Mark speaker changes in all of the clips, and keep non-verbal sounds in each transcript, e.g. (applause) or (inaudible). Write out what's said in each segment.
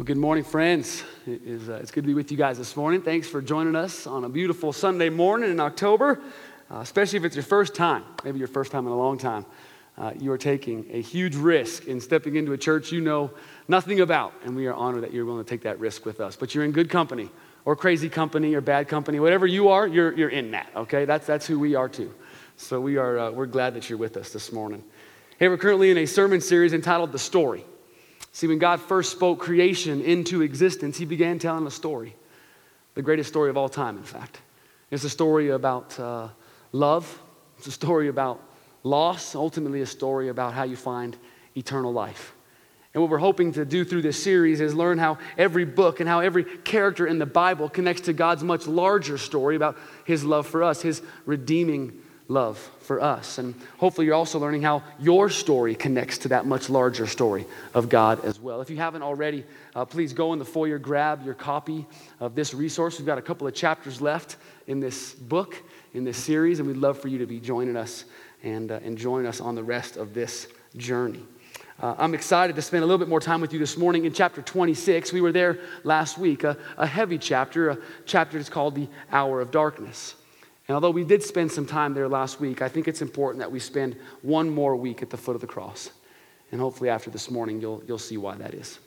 Speaker 1: Well, good morning, friends. It is, uh, it's good to be with you guys this morning. Thanks for joining us on a beautiful Sunday morning in October, uh, especially if it's your first time, maybe your first time in a long time. Uh, you are taking a huge risk in stepping into a church you know nothing about, and we are honored that you're willing to take that risk with us. But you're in good company, or crazy company, or bad company, whatever you are, you're, you're in that, okay? That's, that's who we are too. So we are, uh, we're glad that you're with us this morning. Hey, we're currently in a sermon series entitled The Story. See, when God first spoke creation into existence, he began telling a story. The greatest story of all time, in fact. It's a story about uh, love, it's a story about loss, ultimately, a story about how you find eternal life. And what we're hoping to do through this series is learn how every book and how every character in the Bible connects to God's much larger story about his love for us, his redeeming love for us. And hopefully, you're also learning how your story connects to that much larger story of God as well. If you haven't already, uh, please go in the foyer, grab your copy of this resource. We've got a couple of chapters left in this book, in this series, and we'd love for you to be joining us and, uh, and join us on the rest of this journey. Uh, I'm excited to spend a little bit more time with you this morning in chapter 26. We were there last week, a, a heavy chapter, a chapter that's called the Hour of Darkness. And although we did spend some time there last week, I think it's important that we spend one more week at the foot of the cross. And hopefully, after this morning, you'll, you'll see why that is.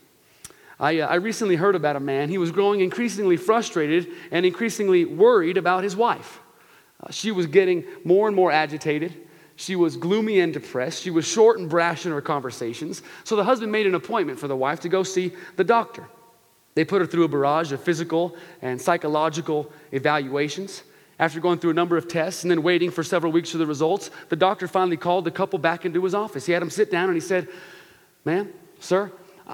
Speaker 1: I, uh, I recently heard about a man. He was growing increasingly frustrated and increasingly worried about his wife. Uh, she was getting more and more agitated. She was gloomy and depressed. She was short and brash in her conversations. So the husband made an appointment for the wife to go see the doctor. They put her through a barrage of physical and psychological evaluations. After going through a number of tests and then waiting for several weeks for the results, the doctor finally called the couple back into his office. He had them sit down and he said, Ma'am, sir,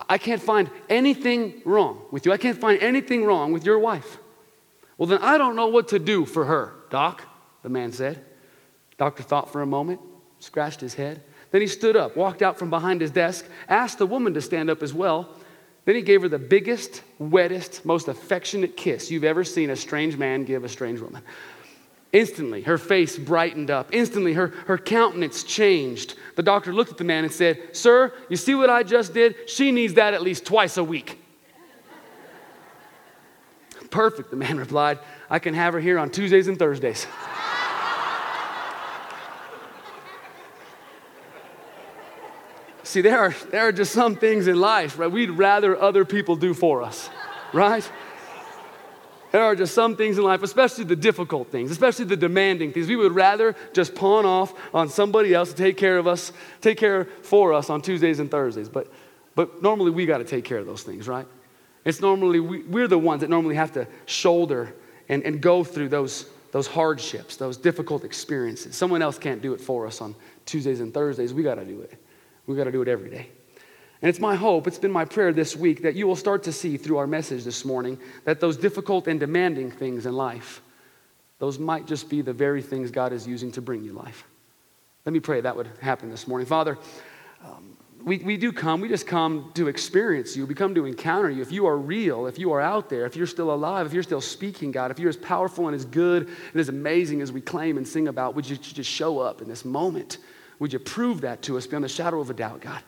Speaker 1: I can't find anything wrong with you. I can't find anything wrong with your wife. Well, then I don't know what to do for her, Doc, the man said. Doctor thought for a moment, scratched his head. Then he stood up, walked out from behind his desk, asked the woman to stand up as well. Then he gave her the biggest, wettest, most affectionate kiss you've ever seen a strange man give a strange woman. Instantly, her face brightened up. Instantly, her, her countenance changed. The doctor looked at the man and said, Sir, you see what I just did? She needs that at least twice a week. Perfect, the man replied. I can have her here on Tuesdays and Thursdays. See, there are, there are just some things in life, right? We'd rather other people do for us, right? There are just some things in life, especially the difficult things, especially the demanding things. We would rather just pawn off on somebody else to take care of us, take care for us on Tuesdays and Thursdays. But, but normally we got to take care of those things, right? It's normally, we, we're the ones that normally have to shoulder and, and go through those, those hardships, those difficult experiences. Someone else can't do it for us on Tuesdays and Thursdays. We got to do it. We got to do it every day. And it's my hope, it's been my prayer this week that you will start to see through our message this morning that those difficult and demanding things in life, those might just be the very things God is using to bring you life. Let me pray that would happen this morning. Father, um, we, we do come, we just come to experience you. We come to encounter you. If you are real, if you are out there, if you're still alive, if you're still speaking, God, if you're as powerful and as good and as amazing as we claim and sing about, would you just show up in this moment? Would you prove that to us beyond the shadow of a doubt, God?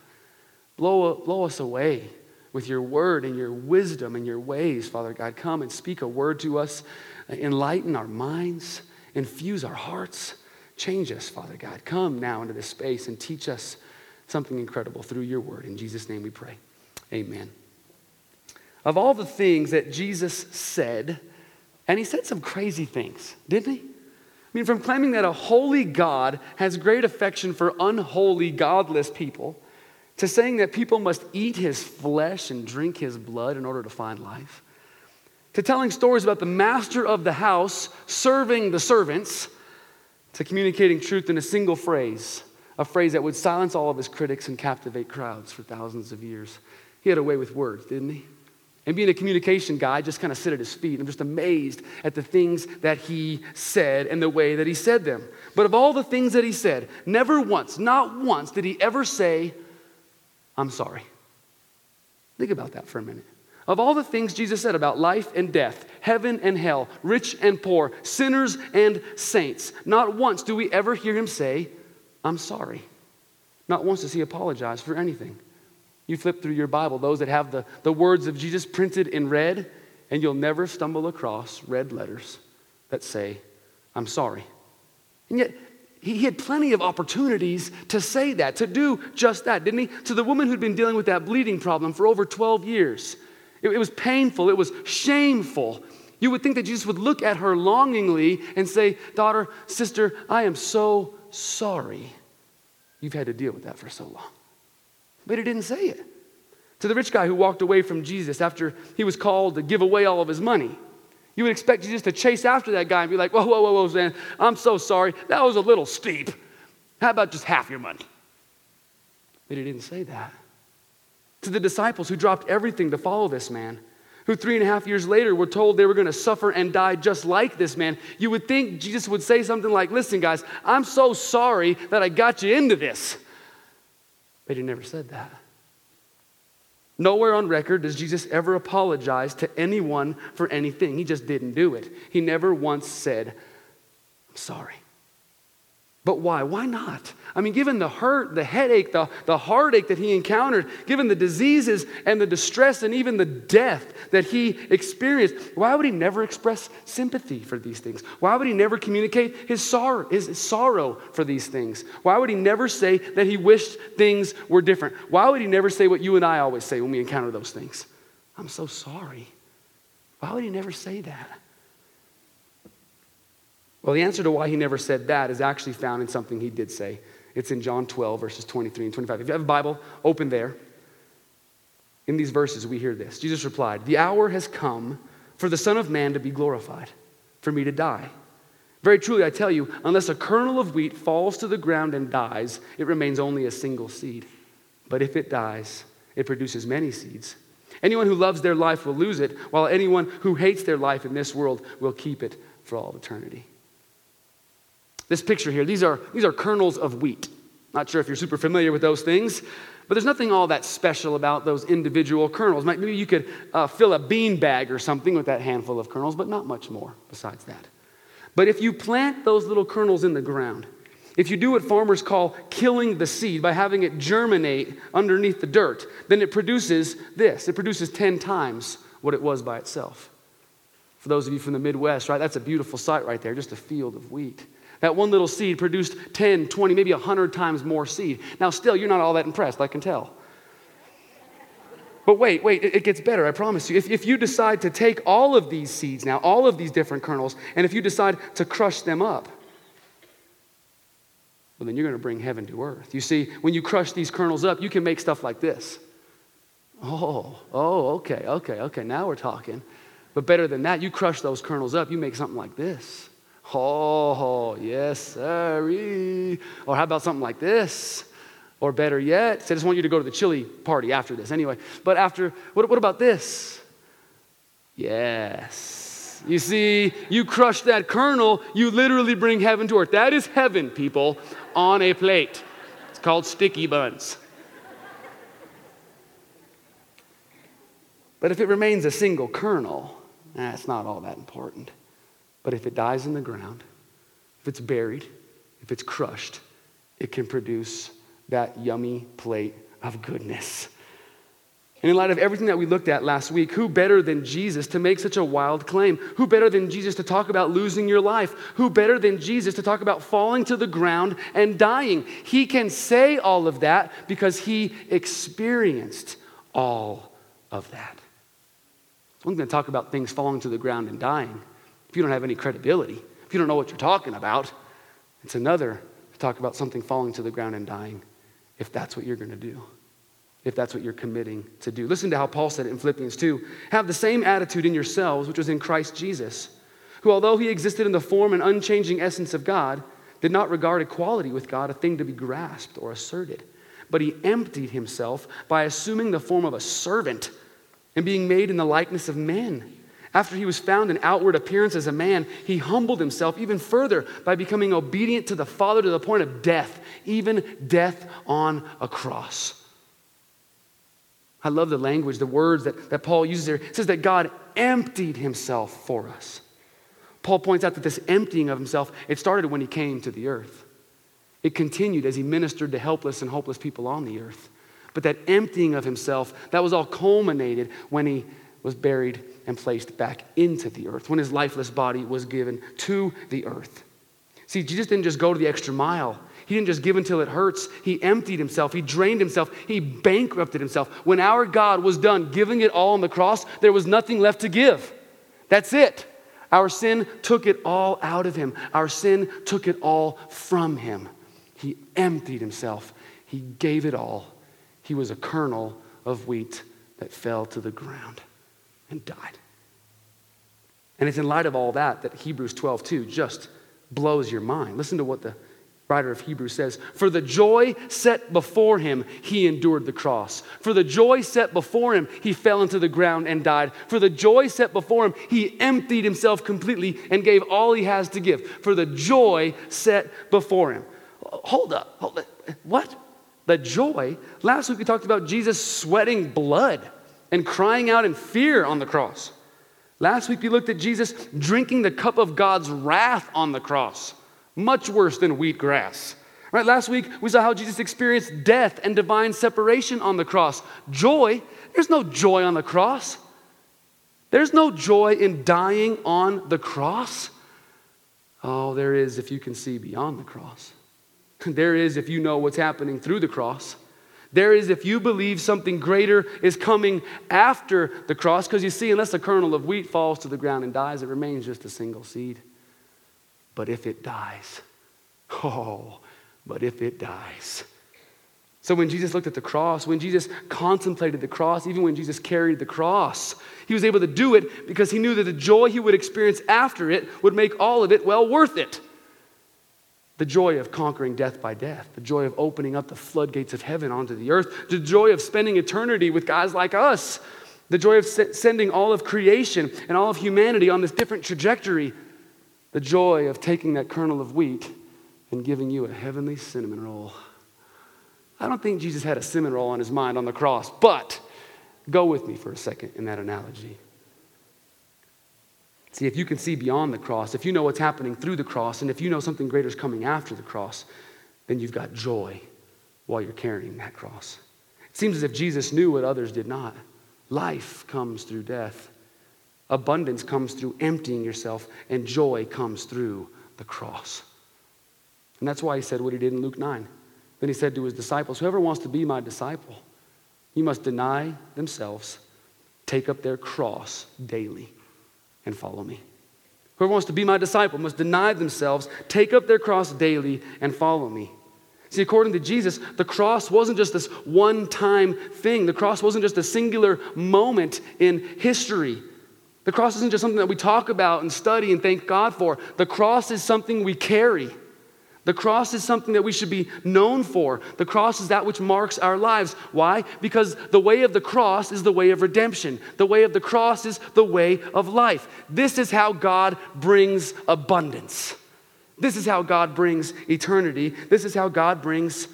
Speaker 1: Blow, blow us away with your word and your wisdom and your ways, Father God. Come and speak a word to us, enlighten our minds, infuse our hearts, change us, Father God. Come now into this space and teach us something incredible through your word. In Jesus' name we pray. Amen. Of all the things that Jesus said, and he said some crazy things, didn't he? I mean, from claiming that a holy God has great affection for unholy, godless people to saying that people must eat his flesh and drink his blood in order to find life, to telling stories about the master of the house serving the servants, to communicating truth in a single phrase, a phrase that would silence all of his critics and captivate crowds for thousands of years. He had a way with words, didn't he? And being a communication guy, I just kind of sit at his feet. I'm just amazed at the things that he said and the way that he said them. But of all the things that he said, never once, not once, did he ever say, I'm sorry. Think about that for a minute. Of all the things Jesus said about life and death, heaven and hell, rich and poor, sinners and saints, not once do we ever hear him say, I'm sorry. Not once does he apologize for anything. You flip through your Bible, those that have the, the words of Jesus printed in red, and you'll never stumble across red letters that say, I'm sorry. And yet, he had plenty of opportunities to say that, to do just that, didn't he? To the woman who'd been dealing with that bleeding problem for over 12 years. It, it was painful, it was shameful. You would think that Jesus would look at her longingly and say, Daughter, sister, I am so sorry you've had to deal with that for so long. But he didn't say it. To the rich guy who walked away from Jesus after he was called to give away all of his money, you would expect Jesus to chase after that guy and be like, Whoa, whoa, whoa, whoa, man, I'm so sorry. That was a little steep. How about just half your money? But he didn't say that. To the disciples who dropped everything to follow this man, who three and a half years later were told they were going to suffer and die just like this man, you would think Jesus would say something like, Listen, guys, I'm so sorry that I got you into this. But he never said that. Nowhere on record does Jesus ever apologize to anyone for anything. He just didn't do it. He never once said, I'm sorry. But why? Why not? I mean, given the hurt, the headache, the, the heartache that he encountered, given the diseases and the distress and even the death that he experienced, why would he never express sympathy for these things? Why would he never communicate his sorrow, his sorrow for these things? Why would he never say that he wished things were different? Why would he never say what you and I always say when we encounter those things? I'm so sorry. Why would he never say that? Well, the answer to why he never said that is actually found in something he did say. It's in John 12, verses 23 and 25. If you have a Bible, open there. In these verses, we hear this Jesus replied, The hour has come for the Son of Man to be glorified, for me to die. Very truly, I tell you, unless a kernel of wheat falls to the ground and dies, it remains only a single seed. But if it dies, it produces many seeds. Anyone who loves their life will lose it, while anyone who hates their life in this world will keep it for all eternity. This picture here, these are, these are kernels of wheat. Not sure if you're super familiar with those things, but there's nothing all that special about those individual kernels. Maybe you could uh, fill a bean bag or something with that handful of kernels, but not much more besides that. But if you plant those little kernels in the ground, if you do what farmers call killing the seed by having it germinate underneath the dirt, then it produces this. It produces 10 times what it was by itself. For those of you from the Midwest, right, that's a beautiful sight right there, just a field of wheat. That one little seed produced 10, 20, maybe 100 times more seed. Now, still, you're not all that impressed, I can tell. But wait, wait, it gets better, I promise you. If, if you decide to take all of these seeds now, all of these different kernels, and if you decide to crush them up, well, then you're going to bring heaven to earth. You see, when you crush these kernels up, you can make stuff like this. Oh, oh, okay, okay, okay, now we're talking. But better than that, you crush those kernels up, you make something like this. Oh, yes, sir. Or how about something like this? Or better yet, I just want you to go to the chili party after this. Anyway, but after, what, what about this? Yes. You see, you crush that kernel, you literally bring heaven to earth. That is heaven, people, on a plate. It's called sticky buns. But if it remains a single kernel, that's not all that important. But if it dies in the ground, if it's buried, if it's crushed, it can produce that yummy plate of goodness. And in light of everything that we looked at last week, who better than Jesus to make such a wild claim? Who better than Jesus to talk about losing your life? Who better than Jesus to talk about falling to the ground and dying? He can say all of that because he experienced all of that. I'm going to talk about things falling to the ground and dying if you don't have any credibility, if you don't know what you're talking about, it's another to talk about something falling to the ground and dying if that's what you're going to do, if that's what you're committing to do. Listen to how Paul said it in Philippians 2 Have the same attitude in yourselves, which was in Christ Jesus, who, although he existed in the form and unchanging essence of God, did not regard equality with God a thing to be grasped or asserted, but he emptied himself by assuming the form of a servant and being made in the likeness of men. After he was found in outward appearance as a man, he humbled himself even further by becoming obedient to the Father to the point of death, even death on a cross. I love the language, the words that, that Paul uses there. It says that God emptied himself for us. Paul points out that this emptying of himself, it started when he came to the earth. It continued as he ministered to helpless and hopeless people on the earth. But that emptying of himself, that was all culminated when he was buried and placed back into the earth, when his lifeless body was given to the earth. See, Jesus didn't just go to the extra mile. He didn't just give until it hurts. He emptied himself. He drained himself. He bankrupted himself. When our God was done giving it all on the cross, there was nothing left to give. That's it. Our sin took it all out of him. Our sin took it all from him. He emptied himself. He gave it all. He was a kernel of wheat that fell to the ground and died. And it's in light of all that that Hebrews 12, 2 just blows your mind. Listen to what the writer of Hebrews says For the joy set before him, he endured the cross. For the joy set before him, he fell into the ground and died. For the joy set before him, he emptied himself completely and gave all he has to give. For the joy set before him. Hold up, hold up. What? The joy? Last week we talked about Jesus sweating blood and crying out in fear on the cross. Last week we looked at Jesus drinking the cup of God's wrath on the cross, much worse than wheatgrass. Right, last week we saw how Jesus experienced death and divine separation on the cross. Joy, there's no joy on the cross. There's no joy in dying on the cross. Oh, there is if you can see beyond the cross. (laughs) There is if you know what's happening through the cross. There is if you believe something greater is coming after the cross, because you see, unless a kernel of wheat falls to the ground and dies, it remains just a single seed. But if it dies, (laughs) oh, but if it dies. So when Jesus looked at the cross, when Jesus contemplated the cross, even when Jesus carried the cross, he was able to do it because he knew that the joy he would experience after it would make all of it well worth it. The joy of conquering death by death, the joy of opening up the floodgates of heaven onto the earth, the joy of spending eternity with guys like us, the joy of sending all of creation and all of humanity on this different trajectory, the joy of taking that kernel of wheat and giving you a heavenly cinnamon roll. I don't think Jesus had a cinnamon roll on his mind on the cross, but go with me for a second in that analogy. See, if you can see beyond the cross, if you know what's happening through the cross, and if you know something greater is coming after the cross, then you've got joy while you're carrying that cross. It seems as if Jesus knew what others did not. Life comes through death, abundance comes through emptying yourself, and joy comes through the cross. And that's why he said what he did in Luke 9. Then he said to his disciples, Whoever wants to be my disciple, you must deny themselves, take up their cross daily and follow me. Whoever wants to be my disciple must deny themselves, take up their cross daily, and follow me. See, according to Jesus, the cross wasn't just this one time thing. The cross wasn't just a singular moment in history. The cross isn't just something that we talk about and study and thank God for. The cross is something we carry. The cross is something that we should be known for. The cross is that which marks our lives. Why? Because the way of the cross is the way of redemption. The way of the cross is the way of life. This is how God brings abundance. This is how God brings eternity. This is how God brings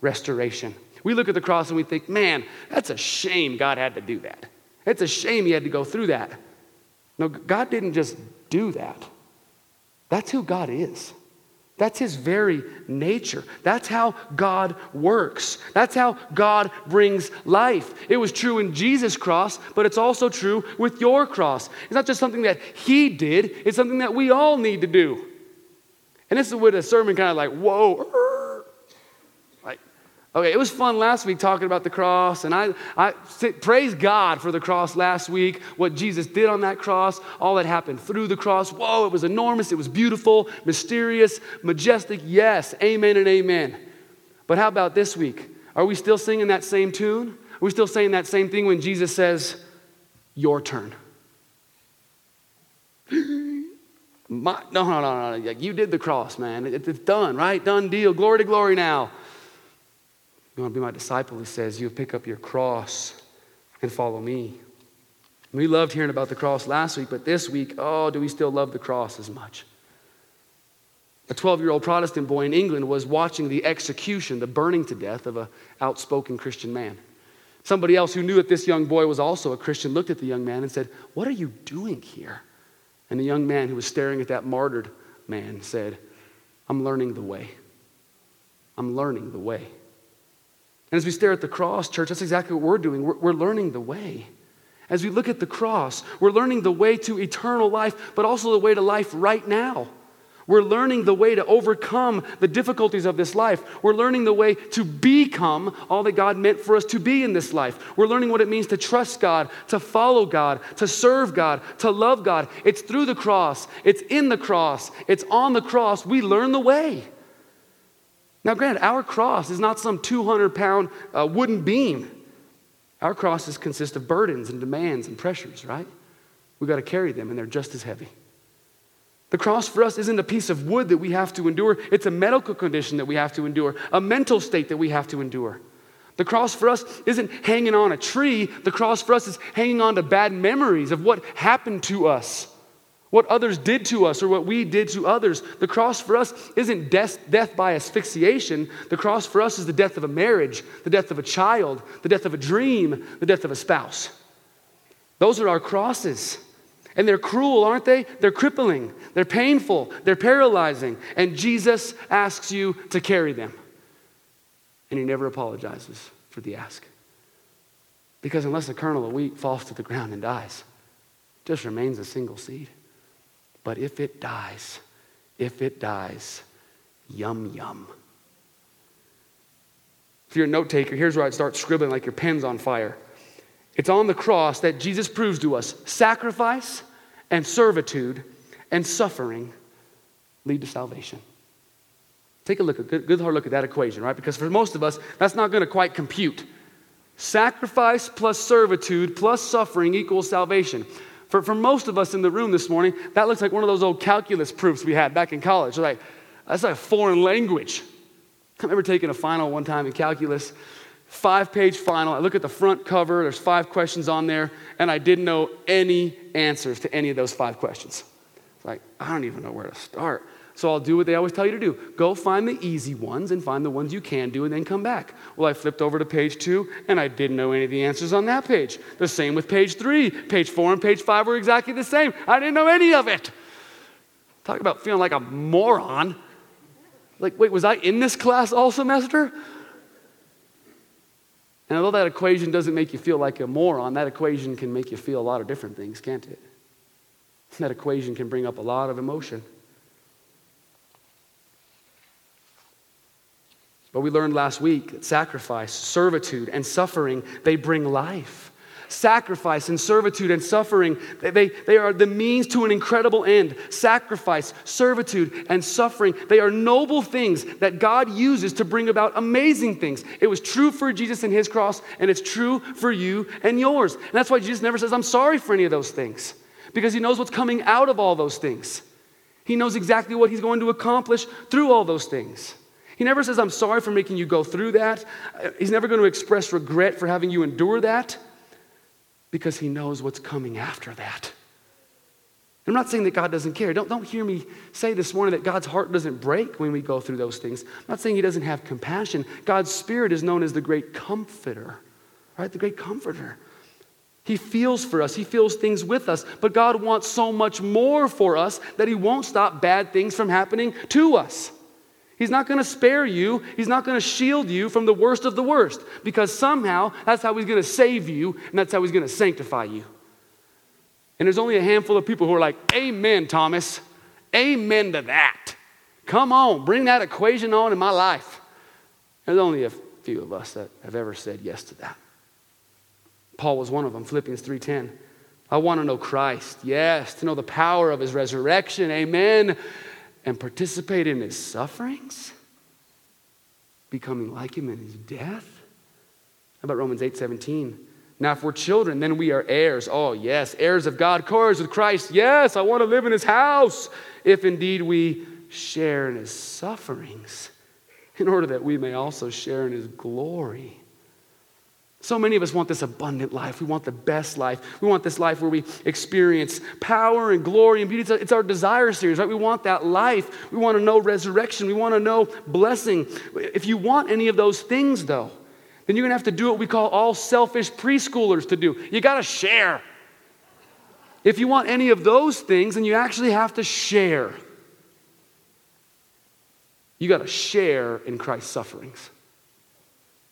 Speaker 1: restoration. We look at the cross and we think, man, that's a shame God had to do that. It's a shame He had to go through that. No, God didn't just do that. That's who God is. That's his very nature. That's how God works. That's how God brings life. It was true in Jesus' cross, but it's also true with your cross. It's not just something that he did, it's something that we all need to do. And this is what a sermon kind of like, whoa, Okay, it was fun last week talking about the cross, and I, I praise God for the cross last week, what Jesus did on that cross, all that happened through the cross. Whoa, it was enormous, it was beautiful, mysterious, majestic. Yes, amen and amen. But how about this week? Are we still singing that same tune? Are we still saying that same thing when Jesus says, Your turn? My, no, no, no, no. You did the cross, man. It, it's done, right? Done deal. Glory to glory now. You want to be my disciple, he says, you'll pick up your cross and follow me. We loved hearing about the cross last week, but this week, oh, do we still love the cross as much? A 12 year old Protestant boy in England was watching the execution, the burning to death of an outspoken Christian man. Somebody else who knew that this young boy was also a Christian looked at the young man and said, What are you doing here? And the young man who was staring at that martyred man said, I'm learning the way. I'm learning the way. And as we stare at the cross, church, that's exactly what we're doing. We're, we're learning the way. As we look at the cross, we're learning the way to eternal life, but also the way to life right now. We're learning the way to overcome the difficulties of this life. We're learning the way to become all that God meant for us to be in this life. We're learning what it means to trust God, to follow God, to serve God, to love God. It's through the cross, it's in the cross, it's on the cross. We learn the way. Now, granted, our cross is not some 200 pound uh, wooden beam. Our crosses consist of burdens and demands and pressures, right? We've got to carry them, and they're just as heavy. The cross for us isn't a piece of wood that we have to endure, it's a medical condition that we have to endure, a mental state that we have to endure. The cross for us isn't hanging on a tree, the cross for us is hanging on to bad memories of what happened to us, what others did to us, or what we did to others. The cross for us isn't death, death by asphyxiation. The cross for us is the death of a marriage, the death of a child, the death of a dream, the death of a spouse. Those are our crosses. And they're cruel, aren't they? They're crippling, they're painful, they're paralyzing. And Jesus asks you to carry them. And he never apologizes for the ask. Because unless a kernel of wheat falls to the ground and dies, it just remains a single seed. But if it dies, if it dies, yum, yum. If you're a note taker, here's where I'd start scribbling like your pen's on fire. It's on the cross that Jesus proves to us sacrifice and servitude and suffering lead to salvation. Take a look, a good, good hard look at that equation, right? Because for most of us, that's not going to quite compute. Sacrifice plus servitude plus suffering equals salvation. For, for most of us in the room this morning, that looks like one of those old calculus proofs we had back in college. Like, that's like a foreign language. I remember taking a final one time in calculus, five page final. I look at the front cover, there's five questions on there, and I didn't know any answers to any of those five questions. It's like, I don't even know where to start. So I'll do what they always tell you to do go find the easy ones and find the ones you can do, and then come back. Well, I flipped over to page two, and I didn't know any of the answers on that page. The same with page three. Page four and page five were exactly the same. I didn't know any of it. Talk about feeling like a moron. Like, wait, was I in this class all semester? And although that equation doesn't make you feel like a moron, that equation can make you feel a lot of different things, can't it? That equation can bring up a lot of emotion. But we learned last week that sacrifice, servitude, and suffering, they bring life sacrifice and servitude and suffering, they, they are the means to an incredible end. Sacrifice, servitude, and suffering, they are noble things that God uses to bring about amazing things. It was true for Jesus and his cross, and it's true for you and yours. And that's why Jesus never says, I'm sorry for any of those things, because he knows what's coming out of all those things. He knows exactly what he's going to accomplish through all those things. He never says, I'm sorry for making you go through that. He's never going to express regret for having you endure that because he knows what's coming after that. I'm not saying that God doesn't care. Don't, don't hear me say this morning that God's heart doesn't break when we go through those things. I'm not saying he doesn't have compassion. God's spirit is known as the great comforter, right? The great comforter. He feels for us, He feels things with us, but God wants so much more for us that He won't stop bad things from happening to us. He's not going to spare you. He's not going to shield you from the worst of the worst because somehow that's how He's going to save you and that's how He's going to sanctify you. And there's only a handful of people who are like, Amen, Thomas. Amen to that. Come on, bring that equation on in my life. There's only a few of us that have ever said yes to that. Paul was one of them, Philippians 3:10. I want to know Christ. Yes, to know the power of his resurrection. Amen and participate in his sufferings, becoming like him in his death? How about Romans 8 17? Now, if we're children, then we are heirs. Oh, yes, heirs of God, co-heirs with Christ. Yes, I want to live in his house. If indeed we share in his sufferings, in order that we may also share in his glory. So many of us want this abundant life. We want the best life. We want this life where we experience power and glory and beauty. It's our desire series, right? We want that life. We want to know resurrection. We want to know blessing. If you want any of those things, though, then you're going to have to do what we call all selfish preschoolers to do. You got to share. If you want any of those things, then you actually have to share. You got to share in Christ's sufferings.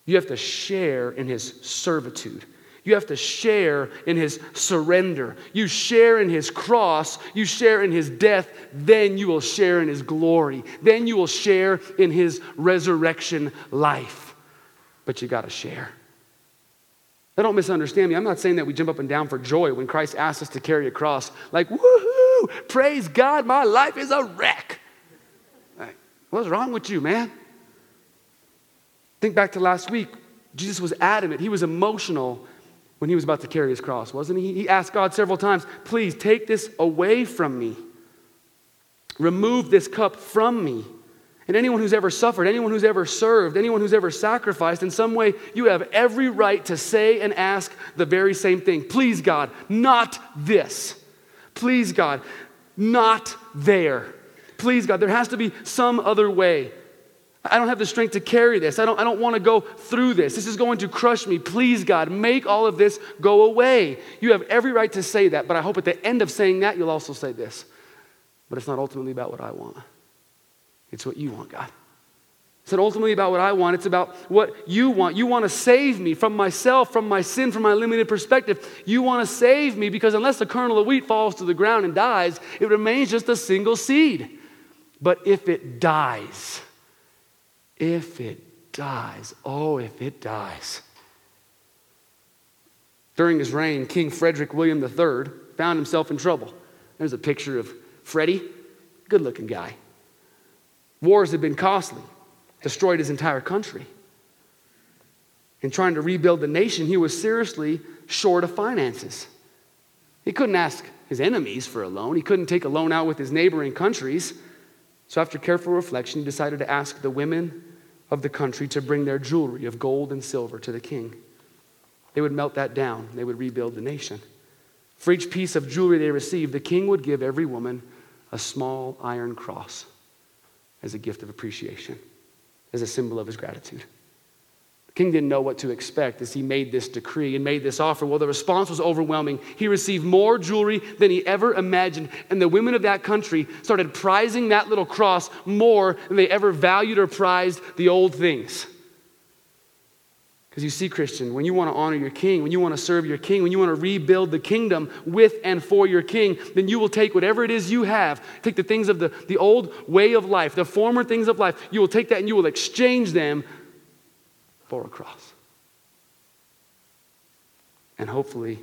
Speaker 1: You have to share in his servitude. You have to share in his surrender. You share in his cross. You share in his death. Then you will share in his glory. Then you will share in his resurrection life. But you got to share. Now, don't misunderstand me. I'm not saying that we jump up and down for joy when Christ asks us to carry a cross. Like, woohoo, praise God, my life is a wreck. Like, what's wrong with you, man? Think back to last week. Jesus was adamant, he was emotional when he was about to carry his cross, wasn't he? He asked God several times, please take this away from me. Remove this cup from me. And anyone who's ever suffered, anyone who's ever served, anyone who's ever sacrificed, in some way, you have every right to say and ask the very same thing. Please, God, not this. Please, God, not there. Please, God, there has to be some other way. I don't have the strength to carry this. I don't, I don't want to go through this. This is going to crush me. Please, God, make all of this go away. You have every right to say that, but I hope at the end of saying that, you'll also say this. But it's not ultimately about what I want, it's what you want, God. It's not ultimately about what I want, it's about what you want. You want to save me from myself, from my sin, from my limited perspective. You want to save me because unless a kernel of wheat falls to the ground and dies, it remains just a single seed. But if it dies, if it dies, oh, if it dies. During his reign, King Frederick William III found himself in trouble. There's a picture of Freddie, good looking guy. Wars had been costly, destroyed his entire country. In trying to rebuild the nation, he was seriously short of finances. He couldn't ask his enemies for a loan, he couldn't take a loan out with his neighboring countries. So, after careful reflection, he decided to ask the women of the country to bring their jewelry of gold and silver to the king. They would melt that down, they would rebuild the nation. For each piece of jewelry they received, the king would give every woman a small iron cross as a gift of appreciation, as a symbol of his gratitude. The king didn't know what to expect as he made this decree and made this offer. Well, the response was overwhelming. He received more jewelry than he ever imagined, and the women of that country started prizing that little cross more than they ever valued or prized the old things. Because you see, Christian, when you want to honor your king, when you want to serve your king, when you want to rebuild the kingdom with and for your king, then you will take whatever it is you have, take the things of the, the old way of life, the former things of life, you will take that and you will exchange them for a cross. And hopefully,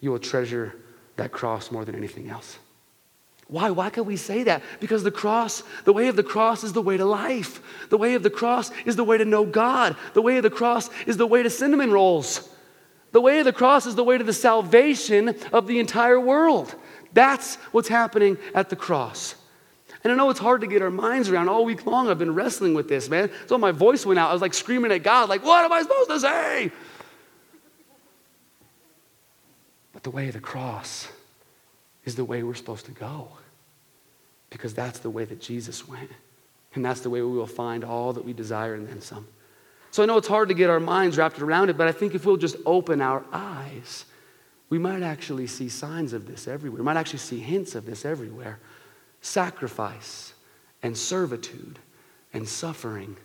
Speaker 1: you will treasure that cross more than anything else. Why? Why can we say that? Because the cross, the way of the cross is the way to life. The way of the cross is the way to know God. The way of the cross is the way to cinnamon rolls. The way of the cross is the way to the salvation of the entire world. That's what's happening at the cross. And I know it's hard to get our minds around. All week long, I've been wrestling with this, man. So my voice went out. I was like screaming at God, like, what am I supposed to say? But the way of the cross is the way we're supposed to go. Because that's the way that Jesus went. And that's the way we will find all that we desire and then some. So I know it's hard to get our minds wrapped around it, but I think if we'll just open our eyes, we might actually see signs of this everywhere. We might actually see hints of this everywhere sacrifice and servitude and suffering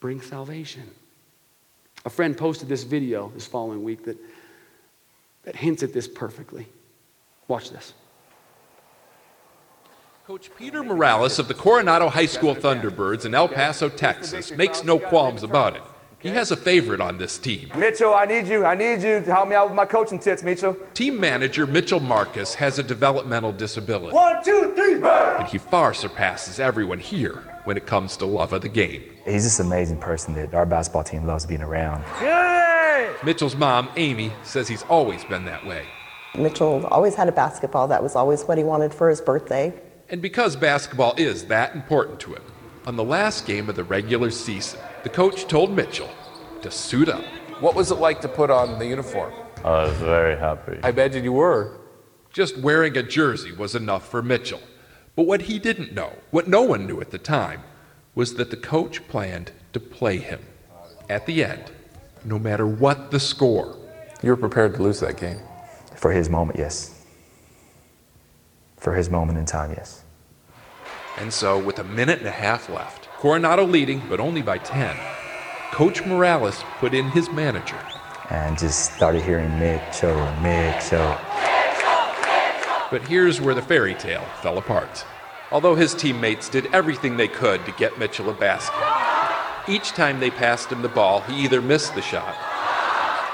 Speaker 1: bring salvation. A friend posted this video this following week that, that hints at this perfectly. Watch this.
Speaker 2: Coach Peter Morales of the Coronado High School Thunderbirds in El Paso, Texas, makes no qualms about it. He has a favorite on this team.
Speaker 3: Mitchell, I need you. I need you to help me out with my coaching tips, Mitchell.
Speaker 2: Team manager Mitchell Marcus has a developmental disability.
Speaker 3: One, two, three,
Speaker 2: And he far surpasses everyone here when it comes to love of the game.
Speaker 4: He's just an amazing person that our basketball team loves being around.
Speaker 3: Yay!
Speaker 2: Mitchell's mom, Amy, says he's always been that way.
Speaker 5: Mitchell always had a basketball. That was always what he wanted for his birthday.
Speaker 2: And because basketball is that important to him, on the last game of the regular season, the coach told Mitchell to suit up.
Speaker 6: What was it like to put on the uniform?
Speaker 7: I was very happy.
Speaker 6: I imagine you were.
Speaker 2: Just wearing a jersey was enough for Mitchell. But what he didn't know, what no one knew at the time, was that the coach planned to play him at the end, no matter what the score.
Speaker 6: You were prepared to lose that game.
Speaker 4: For his moment, yes. For his moment in time, yes.
Speaker 2: And so, with a minute and a half left, Coronado leading, but only by 10, Coach Morales put in his manager.
Speaker 4: And just started hearing Mitchell, Mitchell.
Speaker 2: But here's where the fairy tale fell apart. Although his teammates did everything they could to get Mitchell a basket, each time they passed him the ball, he either missed the shot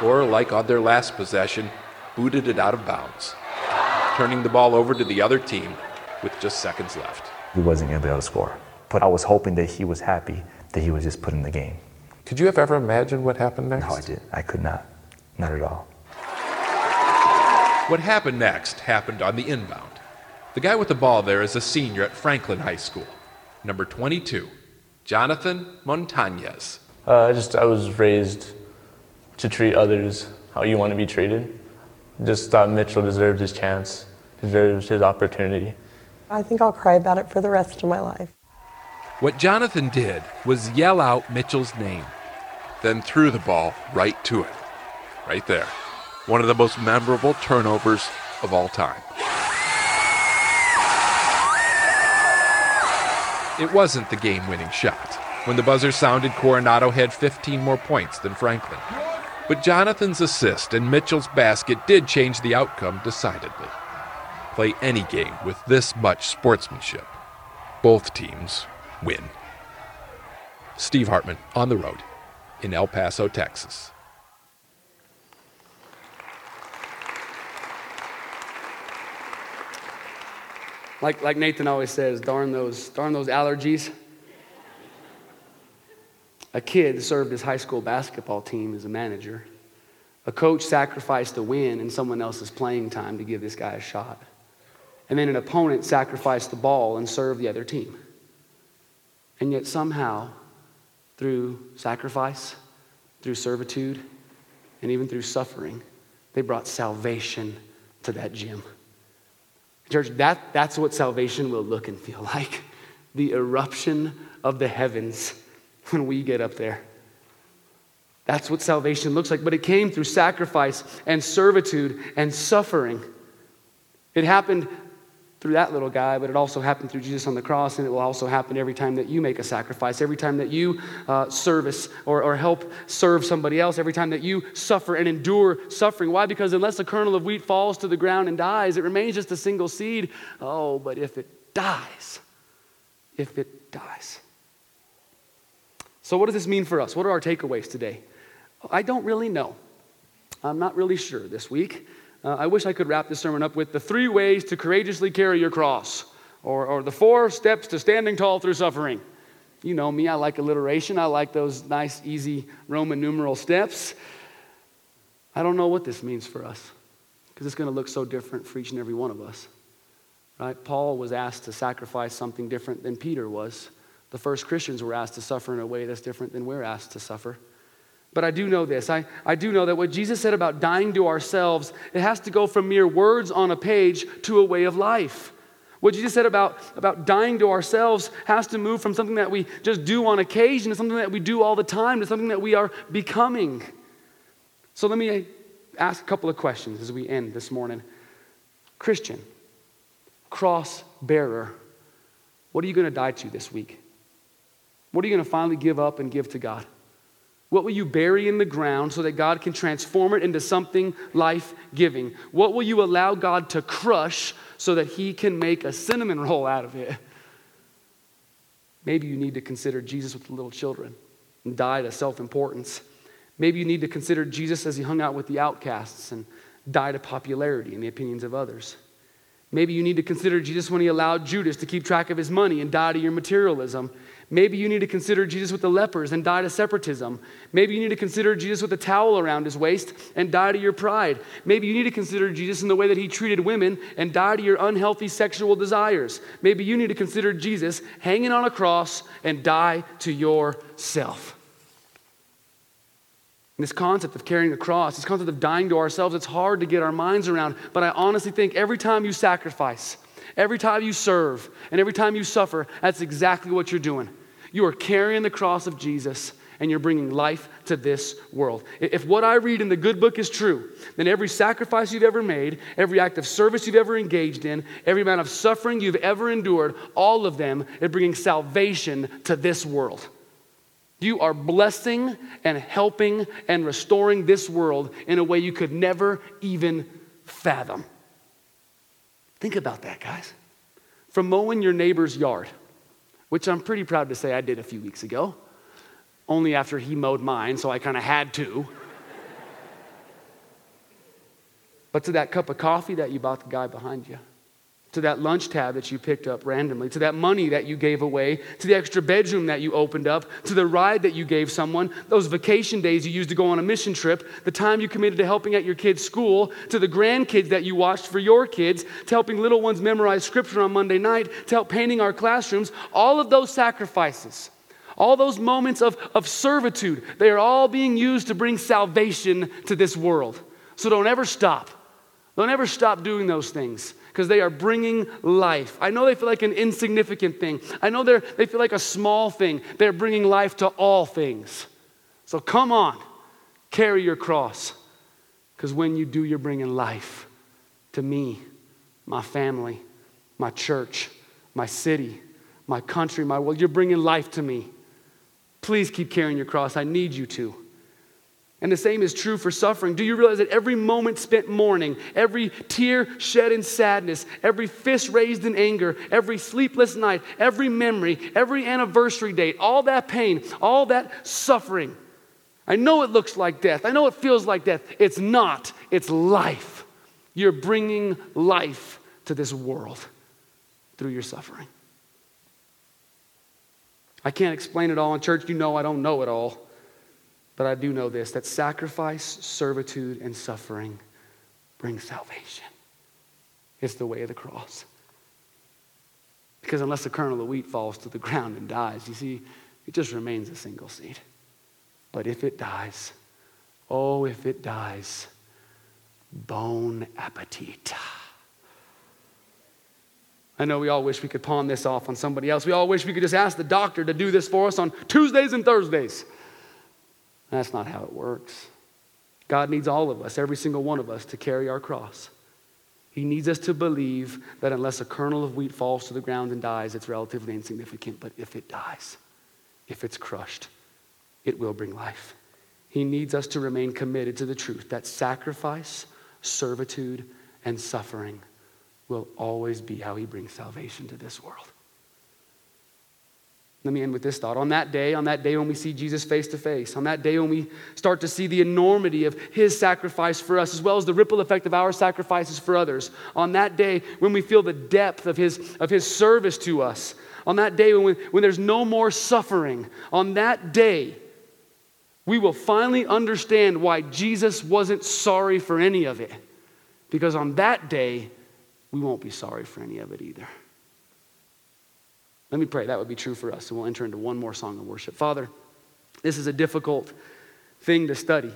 Speaker 2: or, like on their last possession, booted it out of bounds, turning the ball over to the other team with just seconds left.
Speaker 4: He wasn't going to be able to score. But I was hoping that he was happy that he was just put in the game.
Speaker 6: Could you have ever imagined what happened next?
Speaker 4: No, I did. I could not. Not at all.
Speaker 2: What happened next happened on the inbound. The guy with the ball there is a senior at Franklin High School, number 22, Jonathan Montañez.
Speaker 8: Uh, I just I was raised to treat others how you want to be treated. Just thought Mitchell deserved his chance, deserves his opportunity.
Speaker 5: I think I'll cry about it for the rest of my life.
Speaker 2: What Jonathan did was yell out Mitchell's name, then threw the ball right to it. Right there. One of the most memorable turnovers of all time. It wasn't the game winning shot. When the buzzer sounded, Coronado had 15 more points than Franklin. But Jonathan's assist and Mitchell's basket did change the outcome decidedly. Play any game with this much sportsmanship. Both teams win. Steve Hartman on the road in El Paso, Texas.
Speaker 1: Like, like Nathan always says, darn those, darn those allergies. A kid served his high school basketball team as a manager. A coach sacrificed a win in someone else's playing time to give this guy a shot. And then an opponent sacrificed the ball and served the other team. And yet, somehow, through sacrifice, through servitude, and even through suffering, they brought salvation to that gym. Church, that, that's what salvation will look and feel (laughs) like the eruption of the heavens (laughs) when we get up there. That's what salvation looks like. But it came through sacrifice and servitude and suffering. It happened through that little guy, but it also happened through Jesus on the cross, and it will also happen every time that you make a sacrifice, every time that you uh, service or, or help serve somebody else, every time that you suffer and endure suffering. Why? Because unless a kernel of wheat falls to the ground and dies, it remains just a single seed. Oh, but if it dies, if it dies. So, what does this mean for us? What are our takeaways today? I don't really know. I'm not really sure this week. Uh, I wish I could wrap this sermon up with the three ways to courageously carry your cross, or, or the four steps to standing tall through suffering. You know me, I like alliteration. I like those nice, easy Roman numeral steps. I don't know what this means for us because it's going to look so different for each and every one of us. Right? Paul was asked to sacrifice something different than Peter was. The first Christians were asked to suffer in a way that's different than we're asked to suffer. But I do know this. I, I do know that what Jesus said about dying to ourselves, it has to go from mere words on a page to a way of life. What Jesus said about, about dying to ourselves has to move from something that we just do on occasion to something that we do all the time to something that we are becoming. So let me ask a couple of questions as we end this morning. Christian, cross bearer, what are you going to die to this week? What are you going to finally give up and give to God? What will you bury in the ground so that God can transform it into something life giving? What will you allow God to crush so that He can make a cinnamon roll out of it? Maybe you need to consider Jesus with the little children and die to self importance. Maybe you need to consider Jesus as He hung out with the outcasts and die to popularity and the opinions of others. Maybe you need to consider Jesus when He allowed Judas to keep track of his money and die to your materialism. Maybe you need to consider Jesus with the lepers and die to separatism. Maybe you need to consider Jesus with a towel around his waist and die to your pride. Maybe you need to consider Jesus in the way that he treated women and die to your unhealthy sexual desires. Maybe you need to consider Jesus hanging on a cross and die to yourself. This concept of carrying a cross, this concept of dying to ourselves, it's hard to get our minds around. But I honestly think every time you sacrifice, Every time you serve and every time you suffer, that's exactly what you're doing. You are carrying the cross of Jesus and you're bringing life to this world. If what I read in the good book is true, then every sacrifice you've ever made, every act of service you've ever engaged in, every amount of suffering you've ever endured, all of them are bringing salvation to this world. You are blessing and helping and restoring this world in a way you could never even fathom. Think about that, guys. From mowing your neighbor's yard, which I'm pretty proud to say I did a few weeks ago, only after he mowed mine, so I kind of had to. but to that cup of coffee that you bought the guy behind you to that lunch tab that you picked up randomly, to that money that you gave away, to the extra bedroom that you opened up, to the ride that you gave someone, those vacation days you used to go on a mission trip, the time you committed to helping at your kids' school, to the grandkids that you watched for your kids, to helping little ones memorize scripture on Monday night, to help painting our classrooms, all of those sacrifices. All those moments of, of servitude, they are all being used to bring salvation to this world. So don't ever stop. Don't ever stop doing those things because they are bringing life. I know they feel like an insignificant thing. I know they they feel like a small thing. They're bringing life to all things. So come on, carry your cross because when you do, you're bringing life to me, my family, my church, my city, my country, my world. You're bringing life to me. Please keep carrying your cross. I need you to. And the same is true for suffering. Do you realize that every moment spent mourning, every tear shed in sadness, every fist raised in anger, every sleepless night, every memory, every anniversary date, all that pain, all that suffering, I know it looks like death. I know it feels like death. It's not, it's life. You're bringing life to this world through your suffering. I can't explain it all in church. You know I don't know it all. But I do know this that sacrifice, servitude, and suffering bring salvation. It's the way of the cross. Because unless a kernel of wheat falls to the ground and dies, you see, it just remains a single seed. But if it dies, oh, if it dies, bon appetit. I know we all wish we could pawn this off on somebody else. We all wish we could just ask the doctor to do this for us on Tuesdays and Thursdays. That's not how it works. God needs all of us, every single one of us, to carry our cross. He needs us to believe that unless a kernel of wheat falls to the ground and dies, it's relatively insignificant. But if it dies, if it's crushed, it will bring life. He needs us to remain committed to the truth that sacrifice, servitude, and suffering will always be how He brings salvation to this world. Let me end with this thought. On that day, on that day when we see Jesus face to face, on that day when we start to see the enormity of his sacrifice for us, as well as the ripple effect of our sacrifices for others, on that day when we feel the depth of his, of his service to us, on that day when, when there's no more suffering, on that day, we will finally understand why Jesus wasn't sorry for any of it. Because on that day, we won't be sorry for any of it either. Let me pray that would be true for us, and we'll enter into one more song of worship. Father, this is a difficult thing to study.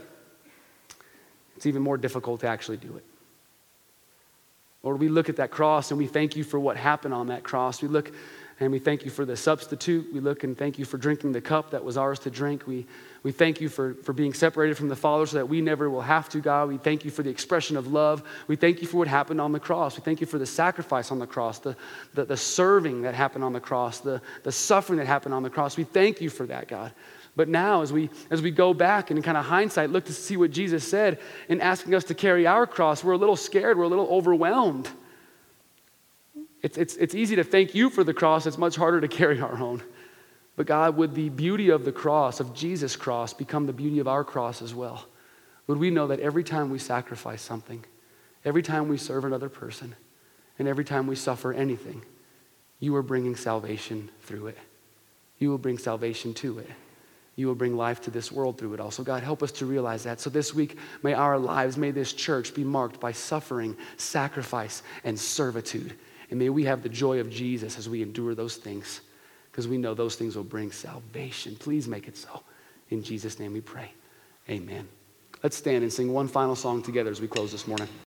Speaker 1: It's even more difficult to actually do it. Lord, we look at that cross and we thank you for what happened on that cross. We look and we thank you for the substitute. We look and thank you for drinking the cup that was ours to drink. We, we thank you for, for being separated from the Father so that we never will have to, God. We thank you for the expression of love. We thank you for what happened on the cross. We thank you for the sacrifice on the cross, the, the, the serving that happened on the cross, the, the suffering that happened on the cross. We thank you for that, God. But now, as we, as we go back and in kind of hindsight look to see what Jesus said in asking us to carry our cross, we're a little scared, we're a little overwhelmed. It's, it's, it's easy to thank you for the cross, it's much harder to carry our own. But God, would the beauty of the cross, of Jesus' cross, become the beauty of our cross as well? Would we know that every time we sacrifice something, every time we serve another person, and every time we suffer anything, you are bringing salvation through it? You will bring salvation to it. You will bring life to this world through it also. God, help us to realize that. So this week, may our lives, may this church be marked by suffering, sacrifice, and servitude. And may we have the joy of Jesus as we endure those things, because we know those things will bring salvation. Please make it so. In Jesus' name we pray. Amen. Let's stand and sing one final song together as we close this morning.